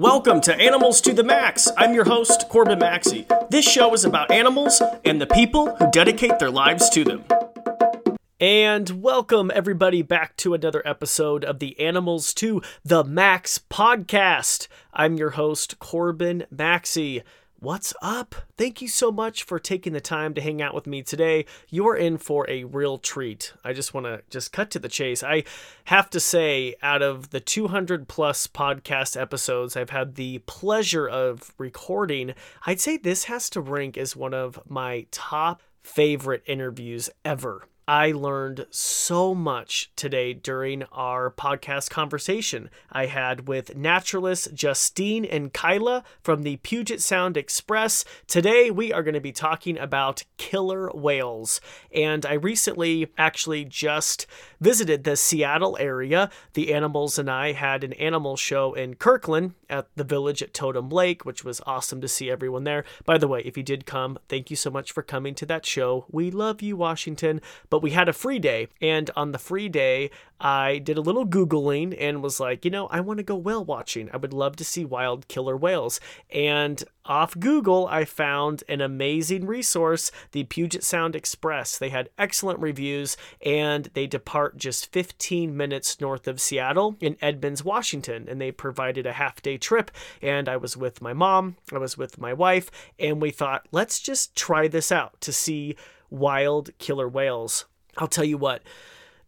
Welcome to Animals to the Max. I'm your host, Corbin Maxey. This show is about animals and the people who dedicate their lives to them. And welcome everybody back to another episode of the Animals to the Max podcast. I'm your host, Corbin Maxey. What's up? Thank you so much for taking the time to hang out with me today. You're in for a real treat. I just want to just cut to the chase. I have to say, out of the 200 plus podcast episodes I've had the pleasure of recording, I'd say this has to rank as one of my top favorite interviews ever. I learned so much today during our podcast conversation I had with naturalists Justine and Kyla from the Puget Sound Express. Today, we are going to be talking about killer whales. And I recently actually just visited the Seattle area. The animals and I had an animal show in Kirkland at the village at Totem Lake, which was awesome to see everyone there. By the way, if you did come, thank you so much for coming to that show. We love you, Washington. But but we had a free day. And on the free day, I did a little Googling and was like, you know, I want to go whale watching. I would love to see wild killer whales. And off Google, I found an amazing resource, the Puget Sound Express. They had excellent reviews and they depart just 15 minutes north of Seattle in Edmonds, Washington. And they provided a half day trip. And I was with my mom, I was with my wife, and we thought, let's just try this out to see wild killer whales. I'll tell you what,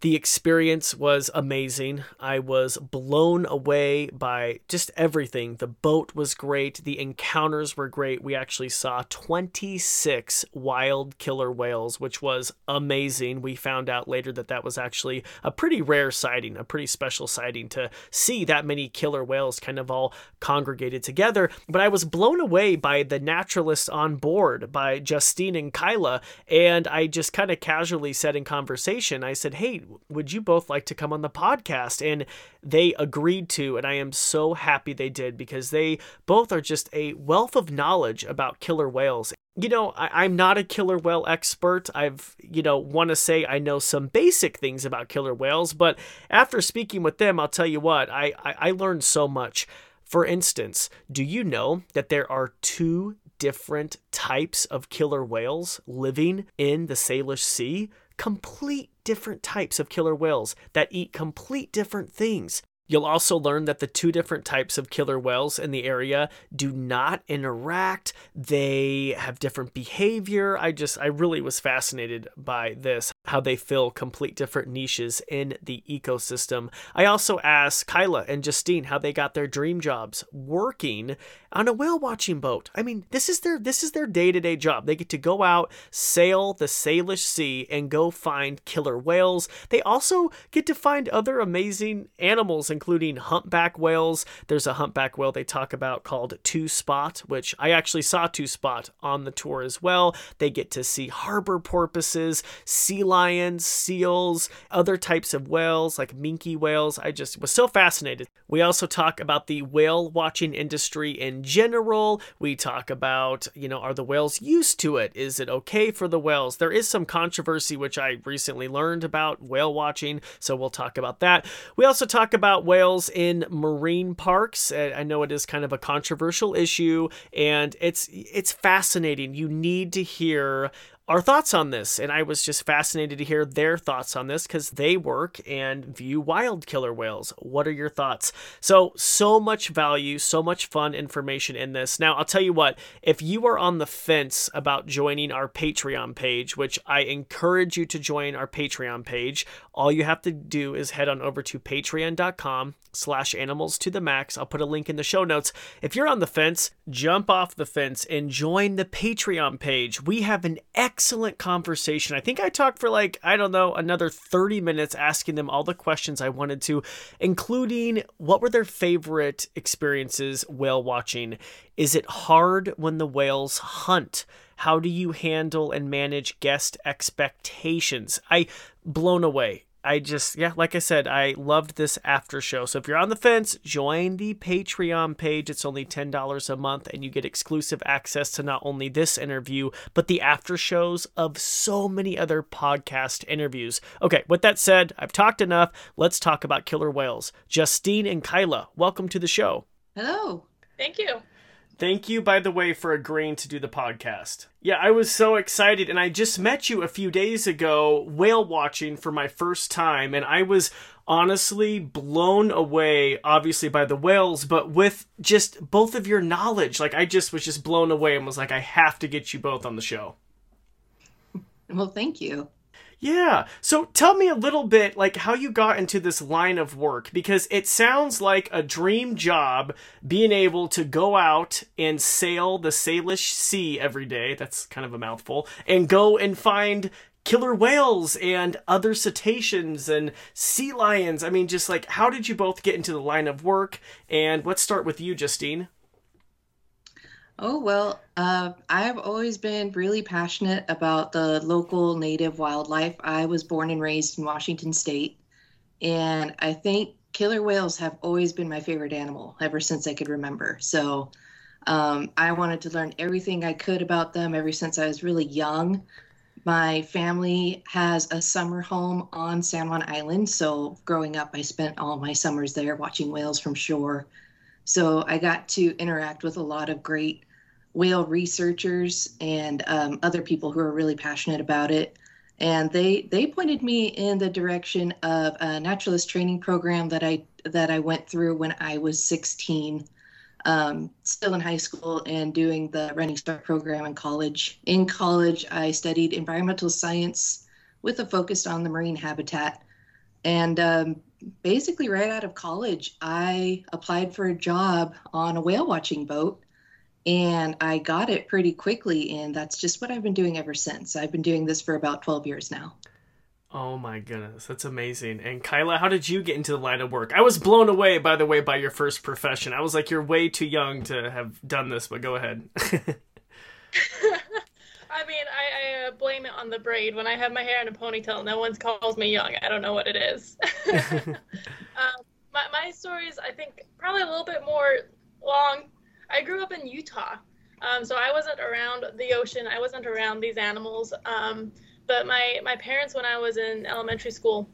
the experience was amazing. I was blown away by just everything. The boat was great. The encounters were great. We actually saw 26 wild killer whales, which was amazing. We found out later that that was actually a pretty rare sighting, a pretty special sighting to see that many killer whales kind of all congregated together. But I was blown away by the naturalists on board, by Justine and Kyla. And I just kind of casually said in conversation, I said, Hey, would you both like to come on the podcast? And they agreed to, and I am so happy they did because they both are just a wealth of knowledge about killer whales. You know, I, am not a killer whale expert. I've, you know, want to say I know some basic things about killer whales, but after speaking with them, I'll tell you what, I, I, I learned so much. For instance, do you know that there are two different types of killer whales living in the Salish Sea? Complete different types of killer whales that eat complete different things. You'll also learn that the two different types of killer whales in the area do not interact. They have different behavior. I just, I really was fascinated by this, how they fill complete different niches in the ecosystem. I also asked Kyla and Justine how they got their dream jobs working on a whale watching boat. I mean, this is their this is their day-to-day job. They get to go out, sail the Salish Sea and go find killer whales. They also get to find other amazing animals including humpback whales. There's a humpback whale they talk about called Two Spot, which I actually saw Two Spot on the tour as well. They get to see harbor porpoises, sea lions, seals, other types of whales like minke whales. I just was so fascinated. We also talk about the whale watching industry in general. We talk about, you know, are the whales used to it? Is it okay for the whales? There is some controversy, which I recently learned about whale watching, so we'll talk about that. We also talk about whales in marine parks. I know it is kind of a controversial issue, and it's it's fascinating. You need to hear our thoughts on this. And I was just fascinated to hear their thoughts on this because they work and view wild killer whales. What are your thoughts? So, so much value, so much fun information in this. Now, I'll tell you what, if you are on the fence about joining our Patreon page, which I encourage you to join our Patreon page, all you have to do is head on over to patreon.com slash animals to the max. I'll put a link in the show notes. If you're on the fence, jump off the fence and join the Patreon page. We have an excellent conversation. I think I talked for like, I don't know, another 30 minutes asking them all the questions I wanted to, including what were their favorite experiences whale watching? Is it hard when the whales hunt? How do you handle and manage guest expectations? I blown away I just, yeah, like I said, I loved this after show. So if you're on the fence, join the Patreon page. It's only $10 a month, and you get exclusive access to not only this interview, but the after shows of so many other podcast interviews. Okay, with that said, I've talked enough. Let's talk about killer whales. Justine and Kyla, welcome to the show. Hello. Thank you. Thank you, by the way, for agreeing to do the podcast. Yeah, I was so excited, and I just met you a few days ago whale watching for my first time, and I was honestly blown away, obviously, by the whales, but with just both of your knowledge. Like, I just was just blown away and was like, I have to get you both on the show. Well, thank you. Yeah. So tell me a little bit like how you got into this line of work because it sounds like a dream job being able to go out and sail the Salish Sea every day. That's kind of a mouthful. And go and find killer whales and other cetaceans and sea lions. I mean just like how did you both get into the line of work? And let's start with you, Justine. Oh, well, uh, I've always been really passionate about the local native wildlife. I was born and raised in Washington State, and I think killer whales have always been my favorite animal ever since I could remember. So um, I wanted to learn everything I could about them ever since I was really young. My family has a summer home on San Juan Island. So growing up, I spent all my summers there watching whales from shore. So I got to interact with a lot of great whale researchers and um, other people who are really passionate about it. And they they pointed me in the direction of a naturalist training program that I that I went through when I was 16, um, still in high school and doing the Running Start program in college. In college, I studied environmental science with a focus on the marine habitat. And um, basically, right out of college, I applied for a job on a whale watching boat and I got it pretty quickly. And that's just what I've been doing ever since. I've been doing this for about 12 years now. Oh my goodness, that's amazing. And Kyla, how did you get into the line of work? I was blown away, by the way, by your first profession. I was like, you're way too young to have done this, but go ahead. I mean, I, I uh, blame it on the braid. When I have my hair in a ponytail, no one calls me young. I don't know what it is. um, my, my story is, I think, probably a little bit more long I grew up in Utah, um, so I wasn't around the ocean. I wasn't around these animals. Um, but my my parents, when I was in elementary school,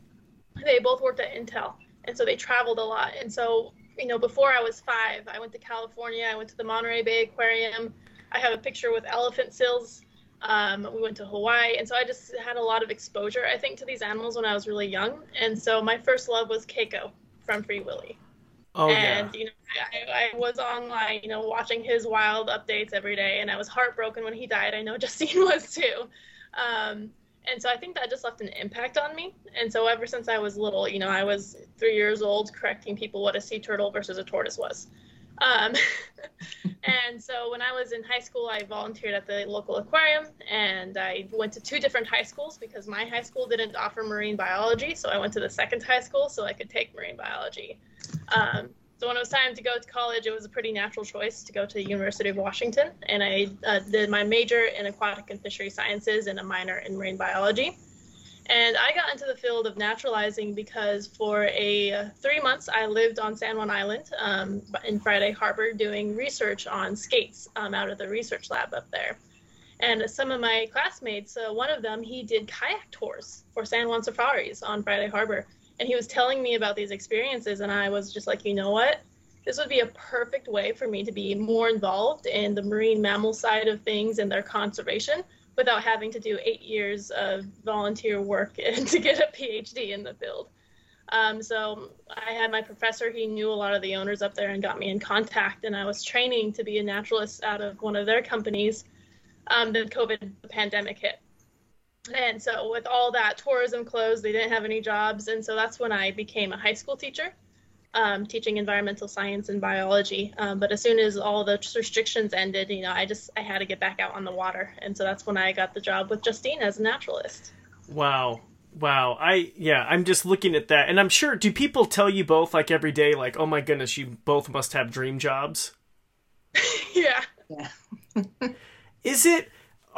they both worked at Intel, and so they traveled a lot. And so you know, before I was five, I went to California. I went to the Monterey Bay Aquarium. I have a picture with elephant seals. Um, we went to Hawaii, and so I just had a lot of exposure, I think, to these animals when I was really young. And so my first love was Keiko from Free Willy. Oh, and yeah. you know, I, I, was online, you know, watching his wild updates every day, and I was heartbroken when he died. I know Justine was too. Um, and so I think that just left an impact on me. And so ever since I was little, you know, I was three years old correcting people what a sea turtle versus a tortoise was. Um, and so when I was in high school, I volunteered at the local aquarium and I went to two different high schools because my high school didn't offer marine biology. So I went to the second high school so I could take marine biology. Um, so when it was time to go to college, it was a pretty natural choice to go to the University of Washington, and I uh, did my major in aquatic and fishery sciences and a minor in marine biology. And I got into the field of naturalizing because for a three months I lived on San Juan Island um, in Friday Harbor doing research on skates um, out of the research lab up there. And some of my classmates, uh, one of them, he did kayak tours for San Juan Safaris on Friday Harbor. And he was telling me about these experiences and i was just like you know what? This would be a perfect way for me to be more involved in the marine mammal side of things and their conservation without having to do eight years of volunteer work to get a phd in the field um, so i had my professor he knew a lot of the owners up there and got me in contact and i was training to be a naturalist out of one of their companies um, the covid pandemic hit and so, with all that tourism closed, they didn't have any jobs. And so, that's when I became a high school teacher, um, teaching environmental science and biology. Um, but as soon as all the restrictions ended, you know, I just I had to get back out on the water. And so, that's when I got the job with Justine as a naturalist. Wow. Wow. I, yeah, I'm just looking at that. And I'm sure, do people tell you both, like, every day, like, oh my goodness, you both must have dream jobs? yeah. Yeah. Is it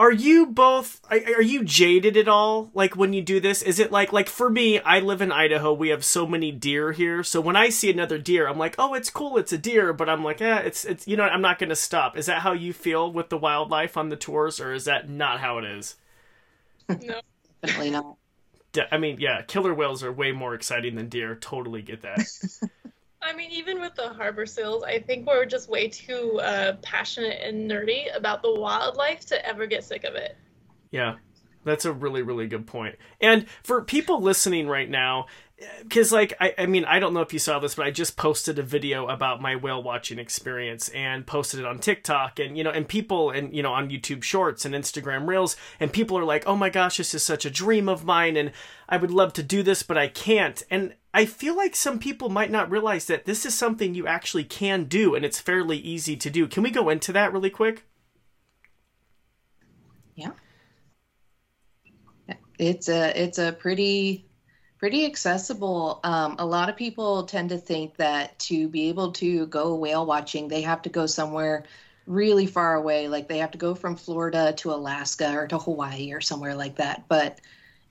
are you both are you jaded at all like when you do this? Is it like like for me i live in idaho we have so many deer here so when i see another deer i'm like oh it's cool it's a deer but i'm like yeah it's it's you know i'm not gonna stop. Is that how you feel with the wildlife on the tours or is that not how it is? No. Definitely not. I mean yeah killer whales are way more exciting than deer totally get that I mean, even with the harbor seals, I think we're just way too uh, passionate and nerdy about the wildlife to ever get sick of it. Yeah, that's a really, really good point. And for people listening right now, because like I, I mean i don't know if you saw this but i just posted a video about my whale watching experience and posted it on tiktok and you know and people and you know on youtube shorts and instagram reels and people are like oh my gosh this is such a dream of mine and i would love to do this but i can't and i feel like some people might not realize that this is something you actually can do and it's fairly easy to do can we go into that really quick yeah it's a it's a pretty pretty accessible. Um, a lot of people tend to think that to be able to go whale watching, they have to go somewhere really far away, like they have to go from Florida to Alaska or to Hawaii or somewhere like that. But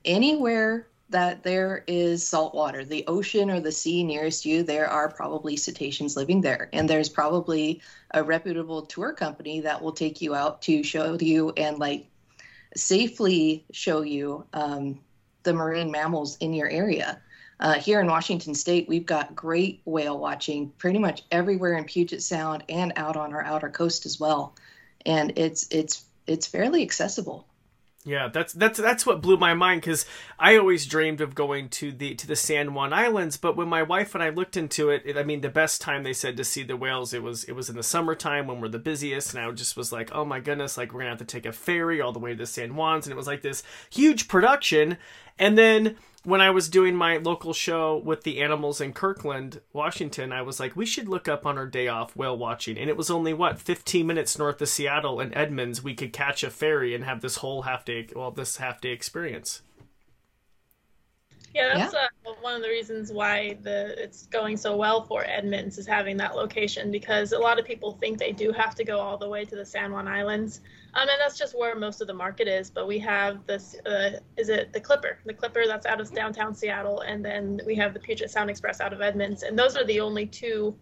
anywhere that there is salt water, the ocean or the sea nearest you, there are probably cetaceans living there. And there's probably a reputable tour company that will take you out to show you and like safely show you um, the marine mammals in your area. Uh, here in Washington State, we've got great whale watching pretty much everywhere in Puget Sound and out on our outer coast as well, and it's it's it's fairly accessible. Yeah, that's that's that's what blew my mind because I always dreamed of going to the to the San Juan Islands, but when my wife and I looked into it, it, I mean, the best time they said to see the whales, it was it was in the summertime when we're the busiest, and I just was like, oh my goodness, like we're gonna have to take a ferry all the way to the San Juans, and it was like this huge production, and then when I was doing my local show with the animals in Kirkland, Washington, I was like, we should look up on our day off whale watching. And it was only, what, 15 minutes north of Seattle and Edmonds, we could catch a ferry and have this whole half day, well, this half day experience. Yeah, that's yeah. Uh, one of the reasons why the it's going so well for Edmonds is having that location because a lot of people think they do have to go all the way to the San Juan Islands, um, and that's just where most of the market is. But we have this, uh, is it the Clipper? The Clipper that's out of downtown Seattle, and then we have the Puget Sound Express out of Edmonds, and those are the only two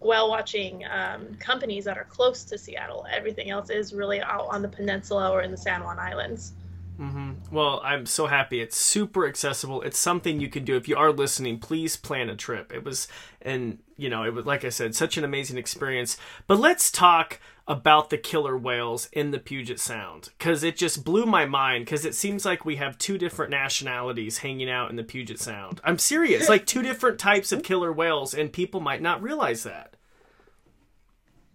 whale watching um, companies that are close to Seattle. Everything else is really out on the peninsula or in the San Juan Islands. Mm-hmm. Well, I'm so happy. It's super accessible. It's something you can do. If you are listening, please plan a trip. It was, and you know, it was like I said, such an amazing experience. But let's talk about the killer whales in the Puget Sound because it just blew my mind. Because it seems like we have two different nationalities hanging out in the Puget Sound. I'm serious, like two different types of killer whales, and people might not realize that.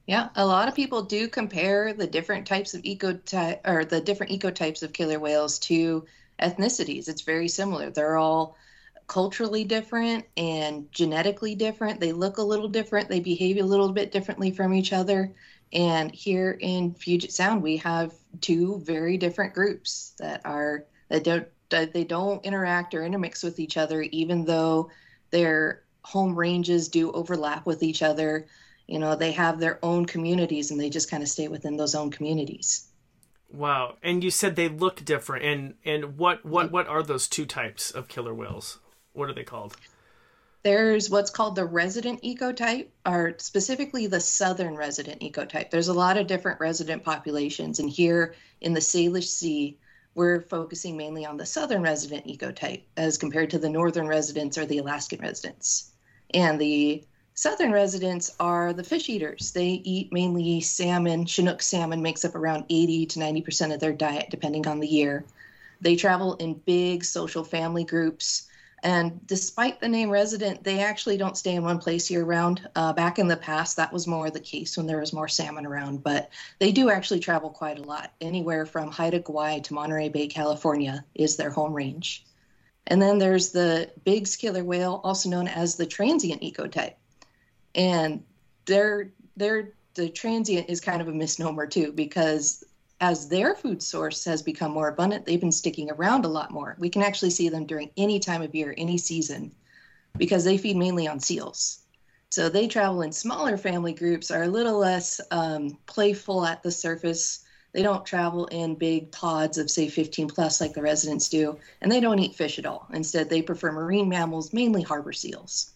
Yeah, a lot of people do compare the different types of ecotype or the different ecotypes of killer whales to ethnicities. It's very similar. They're all culturally different and genetically different. They look a little different. They behave a little bit differently from each other. And here in Puget Sound, we have two very different groups that are that don't they don't interact or intermix with each other, even though their home ranges do overlap with each other you know they have their own communities and they just kind of stay within those own communities. Wow. And you said they look different. And and what what what are those two types of killer whales? What are they called? There's what's called the resident ecotype or specifically the southern resident ecotype. There's a lot of different resident populations. And here in the salish sea we're focusing mainly on the southern resident ecotype as compared to the northern residents or the alaskan residents. And the Southern residents are the fish eaters. They eat mainly salmon. Chinook salmon makes up around 80 to 90% of their diet, depending on the year. They travel in big social family groups. And despite the name resident, they actually don't stay in one place year round. Uh, back in the past, that was more the case when there was more salmon around, but they do actually travel quite a lot. Anywhere from Haida Gwaii to Monterey Bay, California is their home range. And then there's the Bigg's killer whale, also known as the transient ecotype and their their the transient is kind of a misnomer too because as their food source has become more abundant they've been sticking around a lot more. We can actually see them during any time of year any season because they feed mainly on seals. So they travel in smaller family groups are a little less um, playful at the surface. They don't travel in big pods of say 15 plus like the residents do and they don't eat fish at all. Instead they prefer marine mammals mainly harbor seals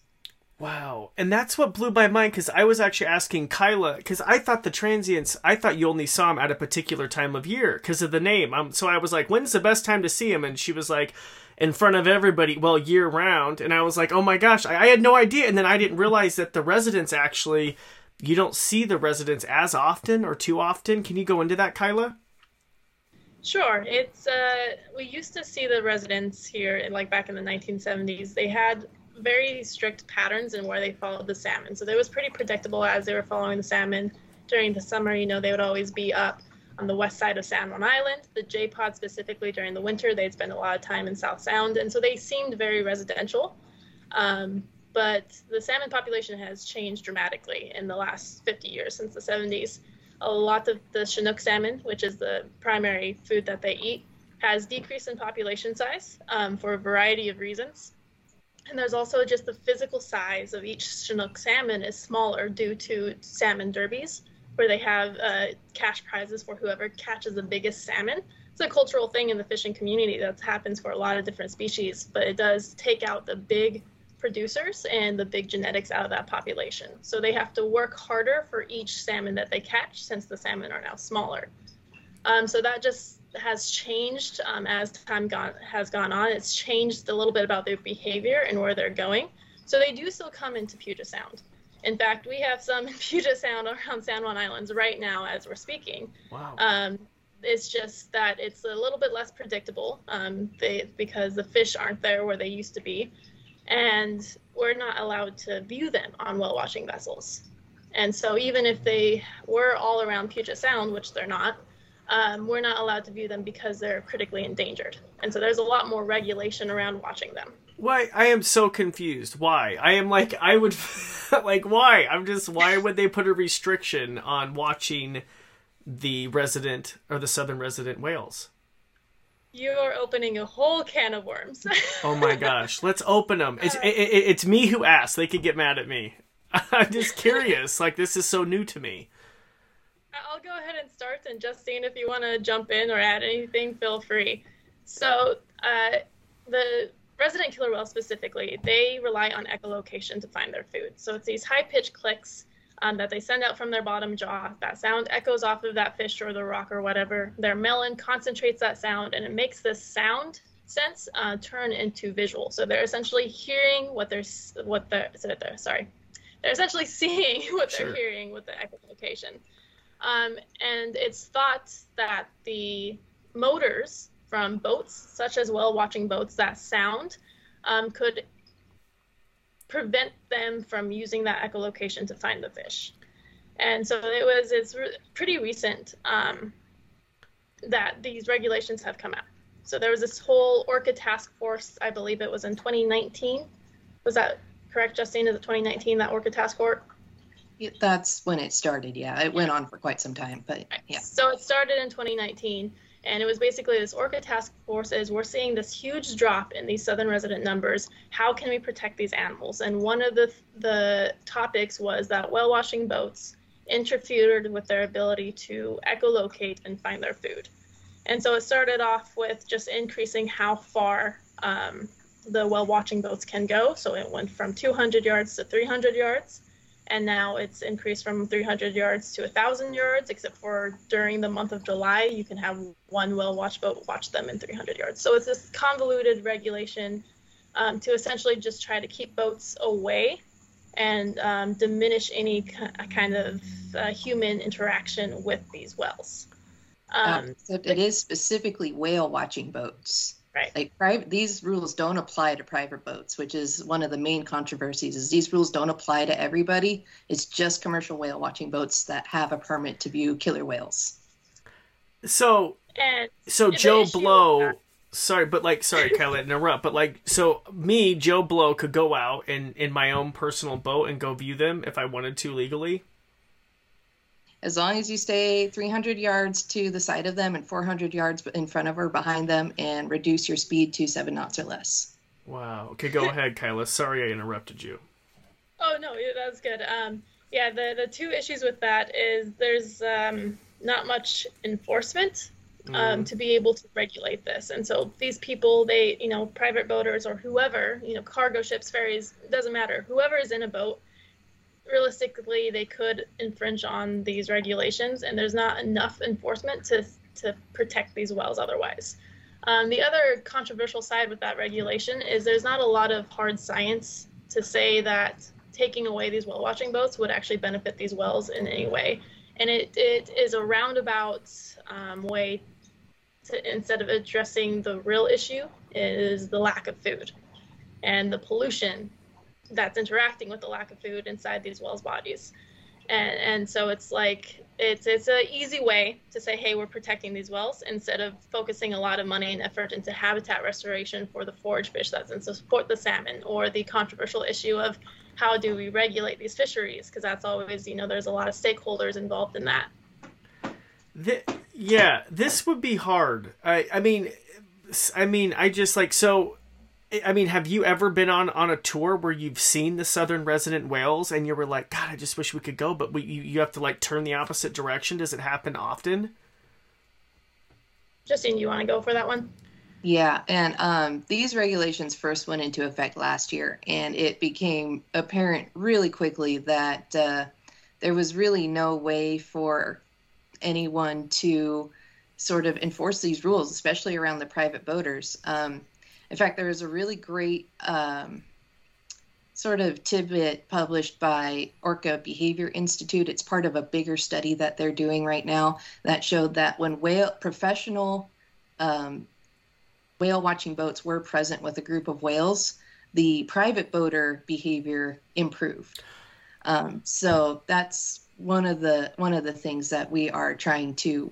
Wow. And that's what blew my mind because I was actually asking Kyla because I thought the transients, I thought you only saw them at a particular time of year because of the name. Um, so I was like, when's the best time to see them? And she was like, in front of everybody, well, year round. And I was like, oh my gosh, I, I had no idea. And then I didn't realize that the residents actually, you don't see the residents as often or too often. Can you go into that, Kyla? Sure. It's uh, we used to see the residents here, like back in the 1970s. They had very strict patterns in where they followed the salmon, so it was pretty predictable as they were following the salmon during the summer. You know, they would always be up on the west side of San Juan Island. The J pod specifically during the winter, they'd spend a lot of time in South Sound, and so they seemed very residential. Um, but the salmon population has changed dramatically in the last 50 years since the 70s a lot of the Chinook salmon, which is the primary food that they eat, has decreased in population size um, for a variety of reasons. And there's also just the physical size of each Chinook salmon is smaller due to salmon derbies, where they have uh, cash prizes for whoever catches the biggest salmon. It's a cultural thing in the fishing community that happens for a lot of different species, but it does take out the big producers and the big genetics out of that population. So they have to work harder for each salmon that they catch since the salmon are now smaller. Um, so that just has changed um, as time gone, has gone on. It's changed a little bit about their behavior and where they're going. So they do still come into Puget Sound. In fact, we have some in Puget Sound around San Juan Islands right now as we're speaking. Wow. Um, it's just that it's a little bit less predictable um, they, because the fish aren't there where they used to be and we're not allowed to view them on whale watching vessels. And so even if they were all around Puget Sound, which they're not, um, we're not allowed to view them because they're critically endangered. And so there's a lot more regulation around watching them. Why? I am so confused. Why? I am like, I would, like, why? I'm just, why would they put a restriction on watching the resident or the southern resident whales? You are opening a whole can of worms. oh my gosh, let's open them. It's it, it, it's me who asked. They could get mad at me. I'm just curious. like this is so new to me. I'll go ahead and start, and Justine, if you want to jump in or add anything, feel free. So, uh, the resident killer whales specifically, they rely on echolocation to find their food. So it's these high-pitched clicks um, that they send out from their bottom jaw. That sound echoes off of that fish or the rock or whatever. Their melon concentrates that sound and it makes this sound sense uh, turn into visual. So they're essentially hearing what they're what they're sorry, they're essentially seeing what they're sure. hearing with the echolocation. Um, and it's thought that the motors from boats, such as whale watching boats, that sound um, could prevent them from using that echolocation to find the fish. And so it was it's re- pretty recent um, that these regulations have come out. So there was this whole Orca task force, I believe it was in 2019. Was that correct, Justine? Is it 2019 that Orca task force? That's when it started. Yeah, it went on for quite some time, but yeah. So it started in 2019, and it was basically this Orca task force is we're seeing this huge drop in these southern resident numbers. How can we protect these animals? And one of the the topics was that whale washing boats interfered with their ability to echolocate and find their food. And so it started off with just increasing how far um, the whale watching boats can go. So it went from 200 yards to 300 yards and now it's increased from 300 yards to 1,000 yards, except for during the month of July, you can have one whale watch boat watch them in 300 yards. So it's this convoluted regulation um, to essentially just try to keep boats away and um, diminish any kind of uh, human interaction with these whales. Um, um, so it is specifically whale watching boats. Right. Like private, these rules don't apply to private boats, which is one of the main controversies. Is these rules don't apply to everybody? It's just commercial whale watching boats that have a permit to view killer whales. So, and so Joe Blow. Sorry, but like, sorry, Kyla, interrupt. But like, so me, Joe Blow, could go out and in my own personal boat and go view them if I wanted to legally as long as you stay 300 yards to the side of them and 400 yards in front of or behind them and reduce your speed to seven knots or less. Wow. Okay, go ahead, Kyla. Sorry I interrupted you. Oh, no, that's good. Um, yeah, the, the two issues with that is there's um, not much enforcement um, mm. to be able to regulate this. And so these people, they, you know, private boaters or whoever, you know, cargo ships, ferries, doesn't matter. Whoever is in a boat realistically they could infringe on these regulations and there's not enough enforcement to to protect these wells otherwise Um, the other controversial side with that regulation is there's not a lot of hard science to say that taking away these whale watching boats would actually benefit these wells in any way. And it, it is a roundabout um, way to, instead of addressing the real issue, is the lack of food and the pollution that's interacting with the lack of food inside these whales' bodies. And, and so it's like it's it's an easy way to say, hey, we're protecting these whales instead of focusing a lot of money and effort into habitat restoration for the forage fish that's in support the salmon, or the controversial issue of how do we regulate these fisheries because that's always you know there's a lot of stakeholders involved in that. The, yeah, this would be hard. I I mean, I mean, I just like so I mean, have you ever been on on a tour where you've seen the southern resident whales and you were like, God, I just wish we could go, but we, you you have to like turn the opposite direction? Does it happen often? Justine, you want to go for that one? Yeah, and um, these regulations first went into effect last year, and it became apparent really quickly that uh, there was really no way for anyone to sort of enforce these rules, especially around the private boaters. Um, in fact, there is a really great um, sort of tidbit published by Orca Behavior Institute. It's part of a bigger study that they're doing right now that showed that when whale professional um, whale watching boats were present with a group of whales, the private boater behavior improved. Um, so that's one of the one of the things that we are trying to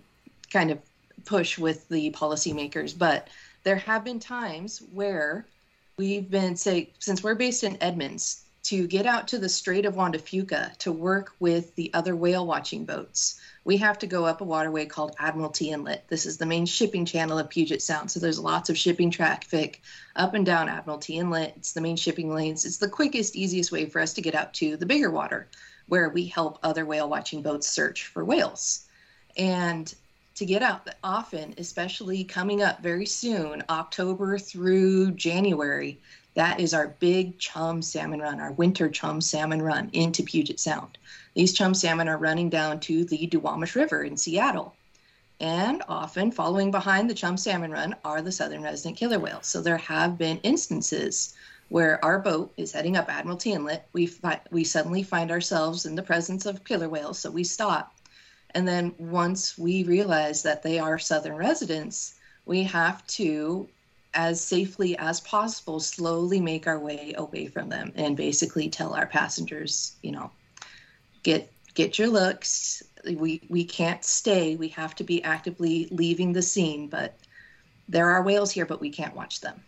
kind of push with the policymakers. But there have been times where we've been say since we're based in Edmonds to get out to the Strait of Juan de Fuca to work with the other whale watching boats. We have to go up a waterway called Admiralty Inlet. This is the main shipping channel of Puget Sound. So there's lots of shipping traffic up and down Admiralty Inlet. It's the main shipping lanes. It's the quickest, easiest way for us to get out to the bigger water where we help other whale watching boats search for whales. And to get out often, especially coming up very soon, October through January. That is our big chum salmon run, our winter chum salmon run into Puget Sound. These chum salmon are running down to the Duwamish River in Seattle. And often following behind the chum salmon run are the southern resident killer whales. So there have been instances where our boat is heading up Admiralty Inlet. We, fi- we suddenly find ourselves in the presence of killer whales, so we stop and then once we realize that they are Southern residents, we have to, as safely as possible, slowly make our way away from them and basically tell our passengers, you know, get get your looks. We we can't stay. We have to be actively leaving the scene, but there are whales here, but we can't watch them.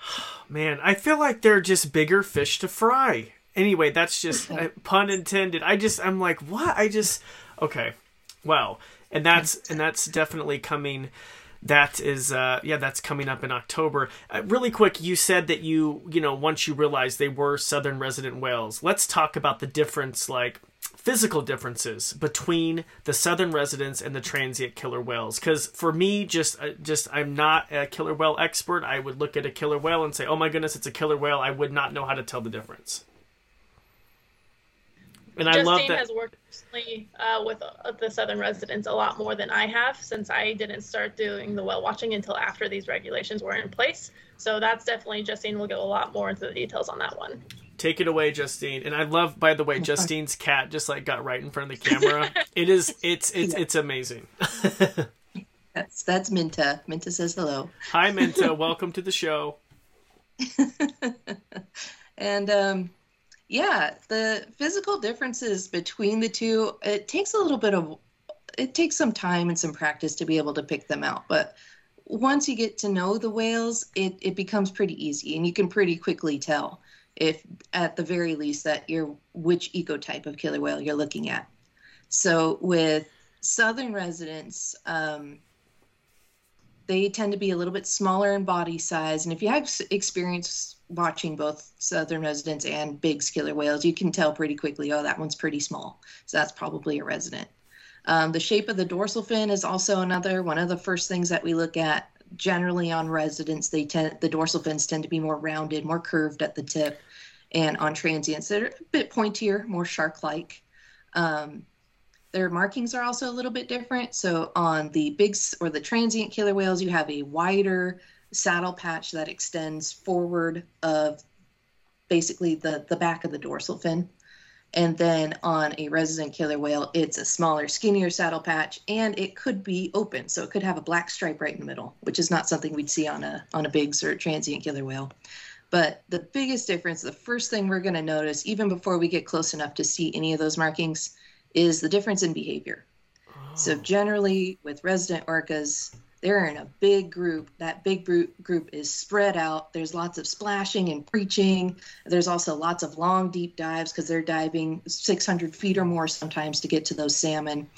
Man, I feel like they're just bigger fish to fry. Anyway, that's just uh, pun intended. I just I'm like, what? I just Okay. Wow. And that's and that's definitely coming that is uh yeah that's coming up in october uh, really quick you said that you you know once you realized they were southern resident whales let's talk about the difference like physical differences between the southern residents and the transient killer whales because for me just uh, just i'm not a killer whale expert i would look at a killer whale and say oh my goodness it's a killer whale i would not know how to tell the difference and Justine I love that. has worked recently uh, with uh, the Southern residents a lot more than I have, since I didn't start doing the well watching until after these regulations were in place. So that's definitely Justine will go a lot more into the details on that one. Take it away, Justine. And I love, by the way, Justine's cat just like got right in front of the camera. it is, it's, it's, it's amazing. that's that's Minta. Minta says hello. Hi, Minta. Welcome to the show. and um, yeah, the physical differences between the two, it takes a little bit of it takes some time and some practice to be able to pick them out. But once you get to know the whales, it, it becomes pretty easy and you can pretty quickly tell if at the very least that you're which ecotype of killer whale you're looking at. So with southern residents, um, they tend to be a little bit smaller in body size. And if you have experience watching both southern residents and big killer whales, you can tell pretty quickly, oh, that one's pretty small. So that's probably a resident. Um, the shape of the dorsal fin is also another one of the first things that we look at. Generally, on residents, they tend the dorsal fins tend to be more rounded, more curved at the tip, and on transients, they're a bit pointier, more shark-like. Um, their markings are also a little bit different. So on the big or the transient killer whales, you have a wider saddle patch that extends forward of basically the, the back of the dorsal fin. And then on a resident killer whale, it's a smaller, skinnier saddle patch, and it could be open, so it could have a black stripe right in the middle, which is not something we'd see on a on a big or transient killer whale. But the biggest difference, the first thing we're going to notice, even before we get close enough to see any of those markings, is the difference in behavior. Oh. So ah. generally, with resident orcas, they're in a big group. That big group is spread out. There's lots of splashing and breaching. There's also lots of long, deep dives because they're diving 600 feet or more sometimes to get to those salmon.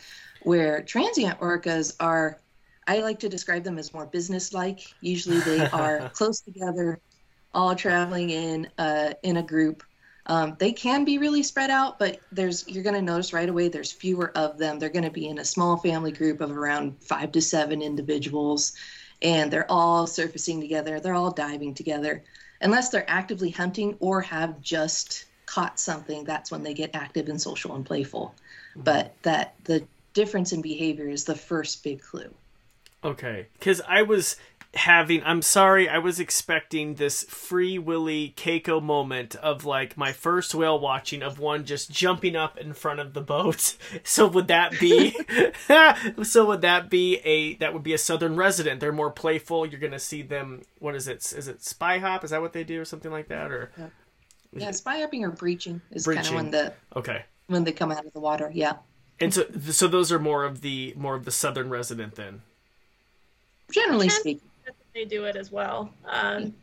Where transient orcas are, I like to describe them as more business-like. Usually, they are close together, all traveling in uh, in a group. Um, they can be really spread out, but there's you're going to notice right away there's fewer of them. They're going to be in a small family group of around five to seven individuals, and they're all surfacing together. They're all diving together, unless they're actively hunting or have just caught something. That's when they get active and social and playful. Mm-hmm. But that the difference in behavior is the first big clue. Okay, because I was having I'm sorry, I was expecting this free willy Keiko moment of like my first whale watching of one just jumping up in front of the boat. So would that be so would that be a that would be a southern resident. They're more playful. You're gonna see them what is it? Is it spy hop? Is that what they do or something like that? Or Yeah, yeah spy hopping or breaching is kind of when the Okay. When they come out of the water, yeah. And so so those are more of the more of the southern resident then. Generally speaking they do it as well. Um,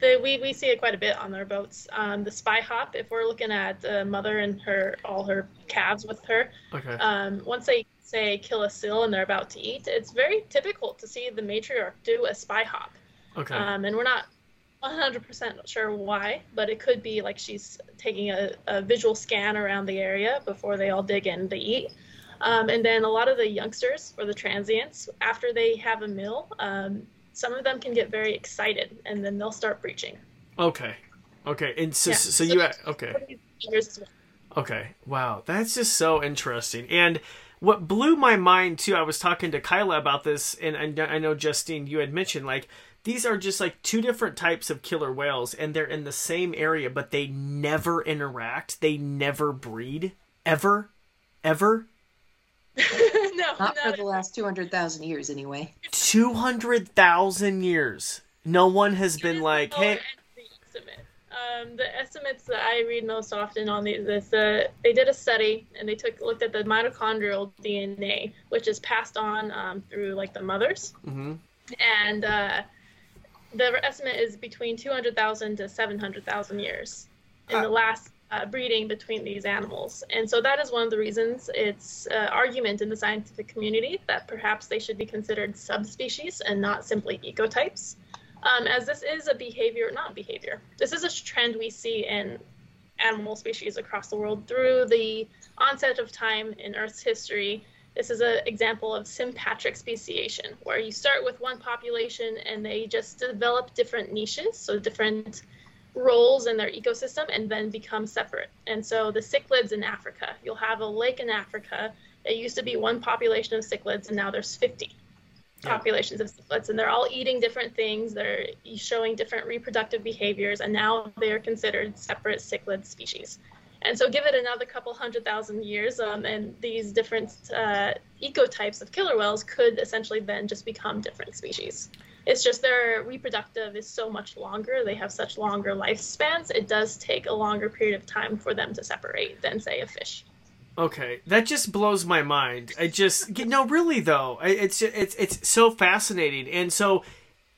they, we, we see it quite a bit on their boats. Um, the spy hop, if we're looking at the mother and her all her calves with her, okay. um, once they say kill a seal and they're about to eat, it's very typical to see the matriarch do a spy hop. Okay. Um, and we're not 100% sure why, but it could be like she's taking a, a visual scan around the area before they all dig in to eat. Um, and then a lot of the youngsters or the transients, after they have a meal, um, some of them can get very excited and then they'll start breaching. Okay. Okay. And so, yeah. so, so, you, okay. Okay. Wow. That's just so interesting. And what blew my mind too, I was talking to Kyla about this, and I know Justine, you had mentioned like these are just like two different types of killer whales, and they're in the same area, but they never interact. They never breed, ever, ever. no, not for the last two hundred thousand years, anyway. Two hundred thousand years. No one has been like, hey. Um, the estimates that I read most often on these is uh, they did a study and they took looked at the mitochondrial DNA, which is passed on um, through like the mothers, mm-hmm. and uh, the estimate is between 200,000 to 700,000 years in uh, the last uh, breeding between these animals. And so that is one of the reasons it's uh, argument in the scientific community that perhaps they should be considered subspecies and not simply ecotypes. Um, as this is a behavior, not behavior, this is a trend we see in animal species across the world through the onset of time in Earth's history. This is an example of sympatric speciation, where you start with one population and they just develop different niches, so different roles in their ecosystem and then become separate. And so the cichlids in Africa, you'll have a lake in Africa. It used to be one population of cichlids, and now there's 50 yeah. populations of cichlids, and they're all eating different things. They're showing different reproductive behaviors, and now they are considered separate cichlid species. And so, give it another couple hundred thousand years, um, and these different uh, ecotypes of killer whales could essentially then just become different species. It's just their reproductive is so much longer. They have such longer lifespans. It does take a longer period of time for them to separate than, say, a fish. Okay, that just blows my mind. I just no, really though. It's it's it's so fascinating, and so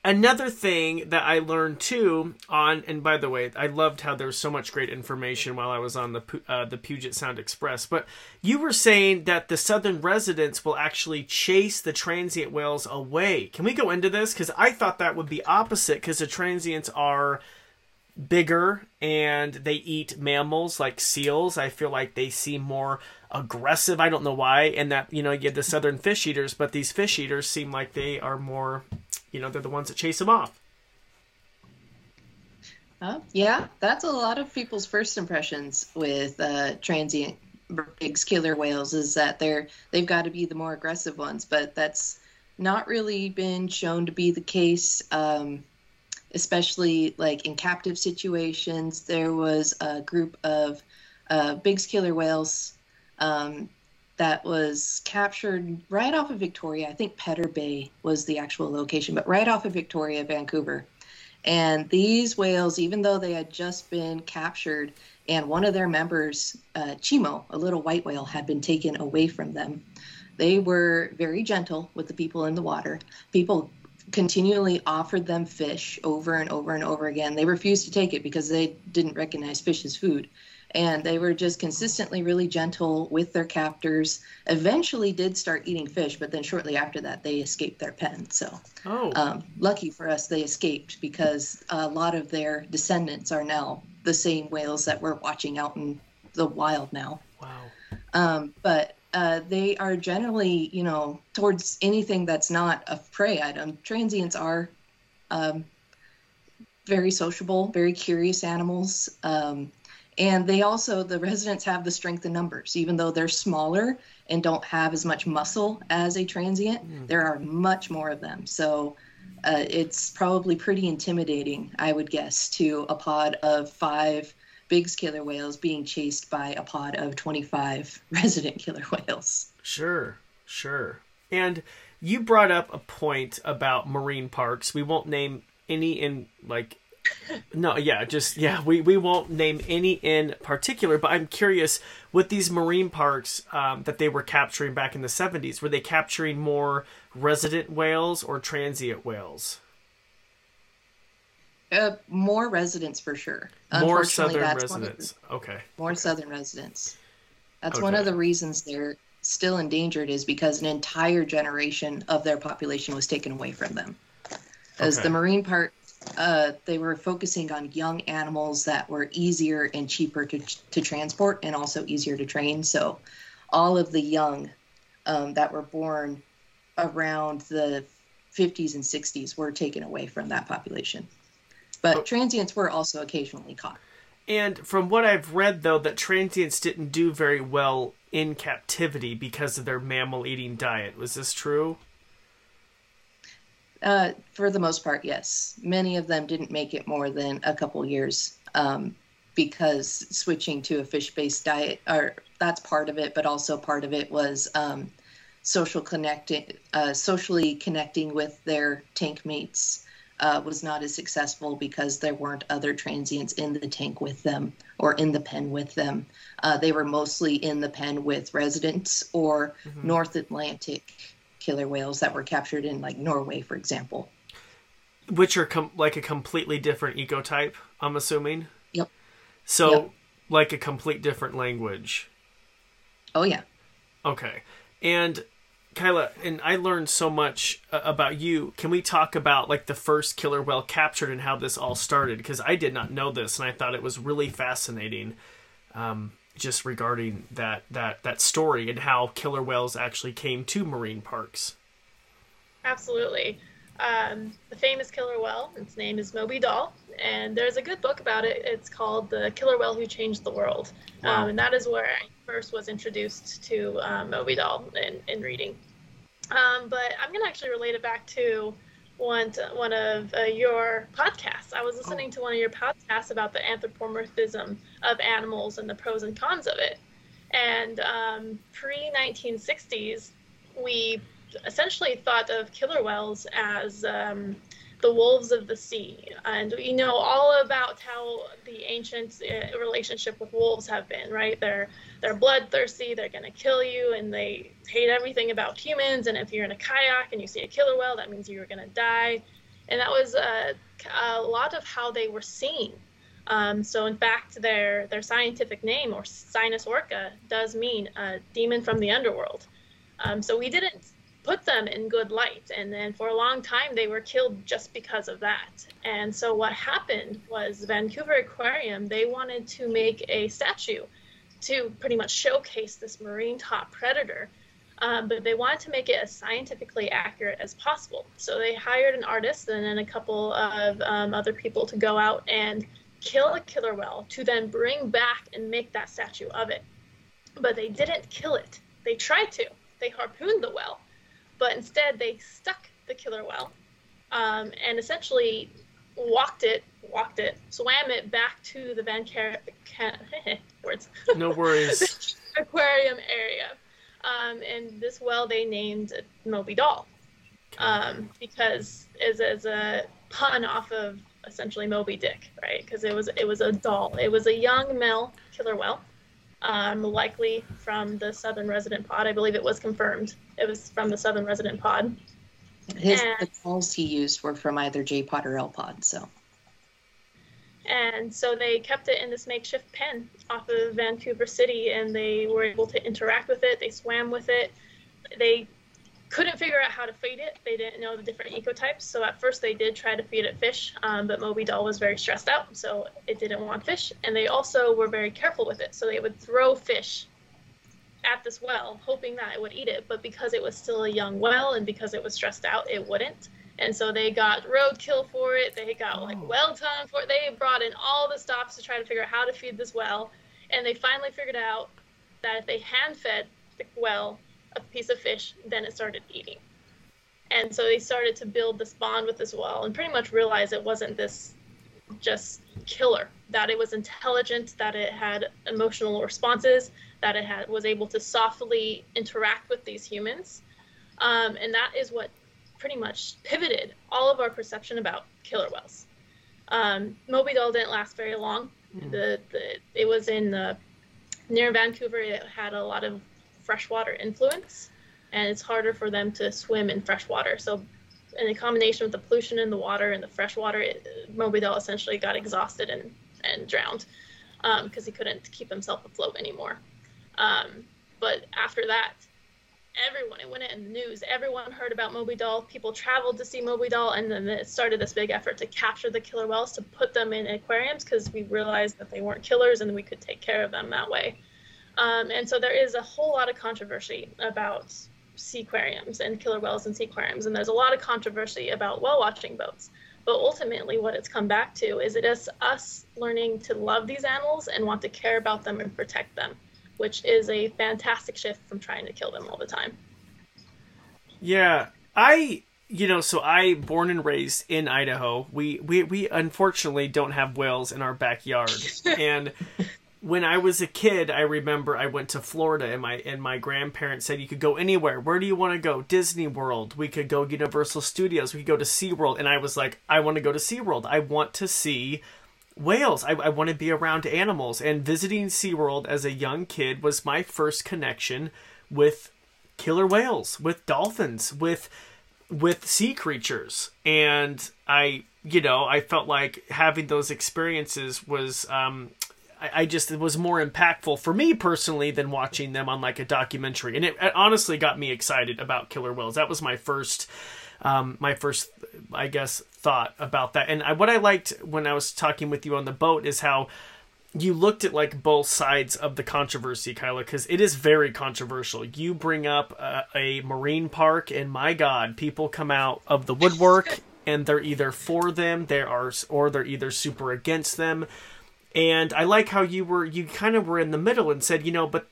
another thing that I learned too on, and by the way, I loved how there was so much great information while I was on the uh, the Puget Sound Express. But you were saying that the southern residents will actually chase the transient whales away. Can we go into this? Because I thought that would be opposite. Because the transients are bigger and they eat mammals like seals. I feel like they see more aggressive. I don't know why. And that you know you get the southern fish eaters, but these fish eaters seem like they are more you know they're the ones that chase them off. Uh, yeah, that's a lot of people's first impressions with uh, transient Bigg's killer whales is that they're they've got to be the more aggressive ones, but that's not really been shown to be the case. Um, especially like in captive situations, there was a group of uh, killer whales um, that was captured right off of Victoria. I think Pedder Bay was the actual location, but right off of Victoria, Vancouver. And these whales, even though they had just been captured, and one of their members, uh, Chimo, a little white whale, had been taken away from them, they were very gentle with the people in the water. People continually offered them fish over and over and over again. They refused to take it because they didn't recognize fish as food and they were just consistently really gentle with their captors. Eventually, did start eating fish, but then shortly after that, they escaped their pen. So, oh. um, lucky for us, they escaped because a lot of their descendants are now the same whales that we're watching out in the wild now. Wow. Um, but uh, they are generally, you know, towards anything that's not a prey item. Transients are um, very sociable, very curious animals. Um, and they also, the residents have the strength in numbers, even though they're smaller and don't have as much muscle as a transient, mm. there are much more of them. So uh, it's probably pretty intimidating, I would guess, to a pod of five Bigg's killer whales being chased by a pod of 25 resident killer whales. Sure, sure. And you brought up a point about marine parks. We won't name any in like no, yeah, just yeah, we, we won't name any in particular, but I'm curious with these marine parks um, that they were capturing back in the 70s, were they capturing more resident whales or transient whales? Uh, more residents for sure. More southern residents. The, okay. More okay. southern residents. That's okay. one of the reasons they're still endangered is because an entire generation of their population was taken away from them. As okay. the marine park uh, they were focusing on young animals that were easier and cheaper to, to transport and also easier to train. So, all of the young um, that were born around the 50s and 60s were taken away from that population. But oh. transients were also occasionally caught. And from what I've read, though, that transients didn't do very well in captivity because of their mammal eating diet. Was this true? Uh, for the most part, yes. Many of them didn't make it more than a couple years um, because switching to a fish-based diet, or that's part of it, but also part of it was um, social connecting, uh, socially connecting with their tank mates. Uh, was not as successful because there weren't other transients in the tank with them or in the pen with them. Uh, they were mostly in the pen with residents or mm-hmm. North Atlantic killer whales that were captured in like Norway, for example. Which are com- like a completely different ecotype, I'm assuming. Yep. So, yep. like a complete different language. Oh yeah. Okay. And Kyla, and I learned so much uh, about you. Can we talk about like the first killer whale captured and how this all started? Because I did not know this, and I thought it was really fascinating. Um, just regarding that that that story and how killer whales actually came to marine parks. Absolutely. Um, the famous killer whale, its name is Moby Doll, and there's a good book about it. It's called The Killer Whale Who Changed the World. Wow. Um, and that is where I first was introduced to um, Moby Doll in, in reading. Um, but I'm going to actually relate it back to one one of uh, your podcasts. I was oh. listening oh. to one of your podcasts about the anthropomorphism of animals and the pros and cons of it. And um, pre 1960s, we essentially thought of killer whales as um, the wolves of the sea. And we know all about how the ancient uh, relationship with wolves have been, right? They're they're bloodthirsty, they're going to kill you, and they hate everything about humans. And if you're in a kayak and you see a killer whale, that means you're going to die. And that was uh, a lot of how they were seen. Um, so in fact, their their scientific name, Orcinus orca, does mean a demon from the underworld. Um, so we didn't put them in good light. And then for a long time, they were killed just because of that. And so what happened was Vancouver Aquarium, they wanted to make a statue to pretty much showcase this marine top predator. Um, but they wanted to make it as scientifically accurate as possible. So they hired an artist and then a couple of um, other people to go out and kill a killer whale to then bring back and make that statue of it. but they didn't kill it. They tried to. They harpooned the whale, but instead they stuck the killer whale um, and essentially walked it, walked it, swam it back to the Van Car- words. No worries. aquarium area. Um, and this well they named Moby Doll um, because as, as a pun off of essentially Moby Dick, right? Because it was it was a doll. It was a young male killer whale, um, likely from the southern resident pod. I believe it was confirmed. It was from the southern resident pod. His And- the calls he used were from either J pod or L pod. So And so they kept it in this makeshift pen off of Vancouver City, and they were able to interact with it. They swam with it. They couldn't figure out how to feed it. They didn't know the different ecotypes. So at first they did try to feed it fish, um, but Moby Doll was very stressed out, so it didn't want fish. And they also were very careful with it. So they would throw fish at this well, hoping that it would eat it. But because it was still a young well and because it was stressed out, it wouldn't. And so they got roadkill for it. They got like Oh. well time for it. They brought in all the stops to try to figure out how to feed this well. And they finally figured out that if they hand fed the well a piece of fish, then it started eating. And so they started to build this bond with this well and pretty much realized it wasn't this just killer, that it was intelligent, that it had emotional responses, that it had was able to softly interact with these humans. Um, and that is what pretty much pivoted all of our perception about killer whales. Um, Moby Doll didn't last very long. The, the it was in the near Vancouver. It had a lot of freshwater influence, and it's harder for them to swim in freshwater. So, in combination with the pollution in the water and the freshwater, Doll essentially got exhausted and and drowned because he couldn't keep himself afloat anymore. Um, but after that, everyone it went in the news everyone heard about moby doll people traveled to see moby doll and then it started this big effort to capture the killer whales to put them in aquariums because we realized that they weren't killers and we could take care of them that way um, and so there is a whole lot of controversy about sea aquariums and killer whales and sea aquariums and there's a lot of controversy about whale watching boats but ultimately what it's come back to is it is us learning to love these animals and want to care about them and protect them which is a fantastic shift from trying to kill them all the time. Yeah, I you know, so I born and raised in Idaho. We we we unfortunately don't have whales in our backyard. and when I was a kid, I remember I went to Florida and my and my grandparents said you could go anywhere. Where do you want to go? Disney World. We could go Universal Studios. We could go to SeaWorld. And I was like, I want to go to SeaWorld. I want to see whales. I, I want to be around animals. And visiting SeaWorld as a young kid was my first connection with killer whales, with dolphins, with with sea creatures. And I, you know, I felt like having those experiences was um I, I just it was more impactful for me personally than watching them on like a documentary. And it, it honestly got me excited about killer whales. That was my first um, my first, I guess, thought about that. And I, what I liked when I was talking with you on the boat is how you looked at like both sides of the controversy, Kyla, because it is very controversial. You bring up a, a marine park, and my God, people come out of the woodwork, and they're either for them, they are, or they're either super against them. And I like how you were, you kind of were in the middle and said, you know, but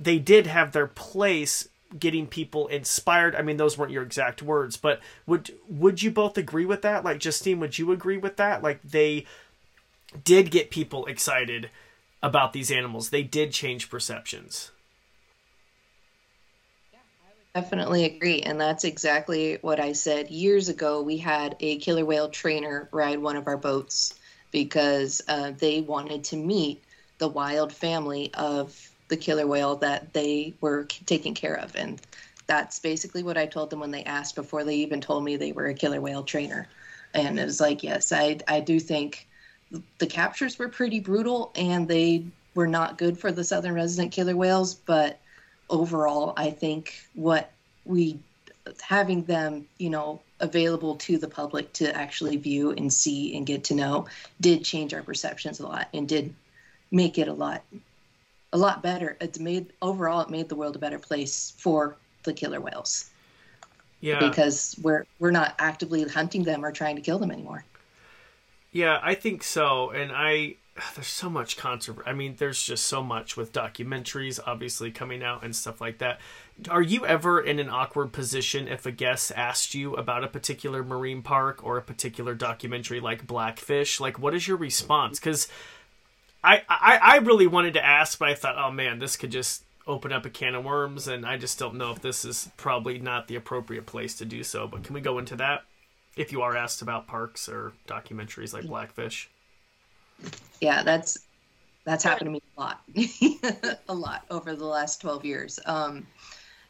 they did have their place getting people inspired. I mean, those weren't your exact words, but would would you both agree with that? Like Justine, would you agree with that? Like they did get people excited about these animals. They did change perceptions. Yeah, I would definitely agree. And that's exactly what I said. Years ago, we had a killer whale trainer ride one of our boats because uh, they wanted to meet the wild family of the killer whale that they were taking care of. And that's basically what I told them when they asked before they even told me they were a killer whale trainer. And it was like, yes, I, I do think the captures were pretty brutal and they were not good for the southern resident killer whales, but overall, I think what we having them, you know, available to the public to actually view and see and get to know did change our perceptions a lot and did make it a lot a lot better. It's made overall it made the world a better place for the killer whales Yeah. because we're we're not actively hunting them or trying to kill them anymore. Yeah, I think so. And I there's so much controversy. I mean, there's just so much with documentaries obviously coming out and stuff like that. Are you ever in an awkward position if a guest asked you about a particular marine park or a particular documentary like Blackfish? Like, what is your response? Because I, I I really wanted to ask, but I thought, oh man, this could just open up a can of worms, and I just don't know if this is probably not the appropriate place to do so. But can we go into that? If you are asked about parks or documentaries like Blackfish. Yeah, that's that's happened to me a lot, a lot over the last twelve years. Um,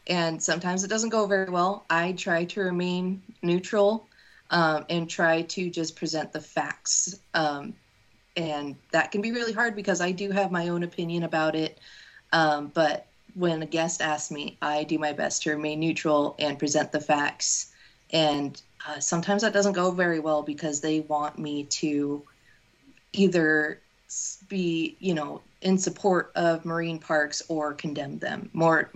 and sometimes it doesn't go very well. I try to remain neutral um, and try to just present the facts. Um, and that can be really hard because I do have my own opinion about it. Um, but when a guest asks me, I do my best to remain neutral and present the facts. And uh, sometimes that doesn't go very well because they want me to either be, you know, in support of marine parks or condemn them. More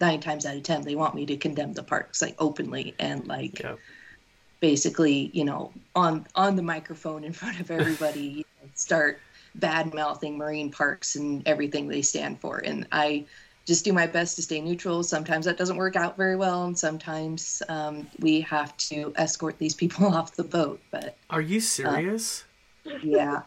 nine times out of ten, they want me to condemn the parks like openly and like yeah. basically, you know, on on the microphone in front of everybody, you know, start bad mouthing marine parks and everything they stand for. And I just do my best to stay neutral. Sometimes that doesn't work out very well, and sometimes um, we have to escort these people off the boat. But are you serious? Uh, yeah.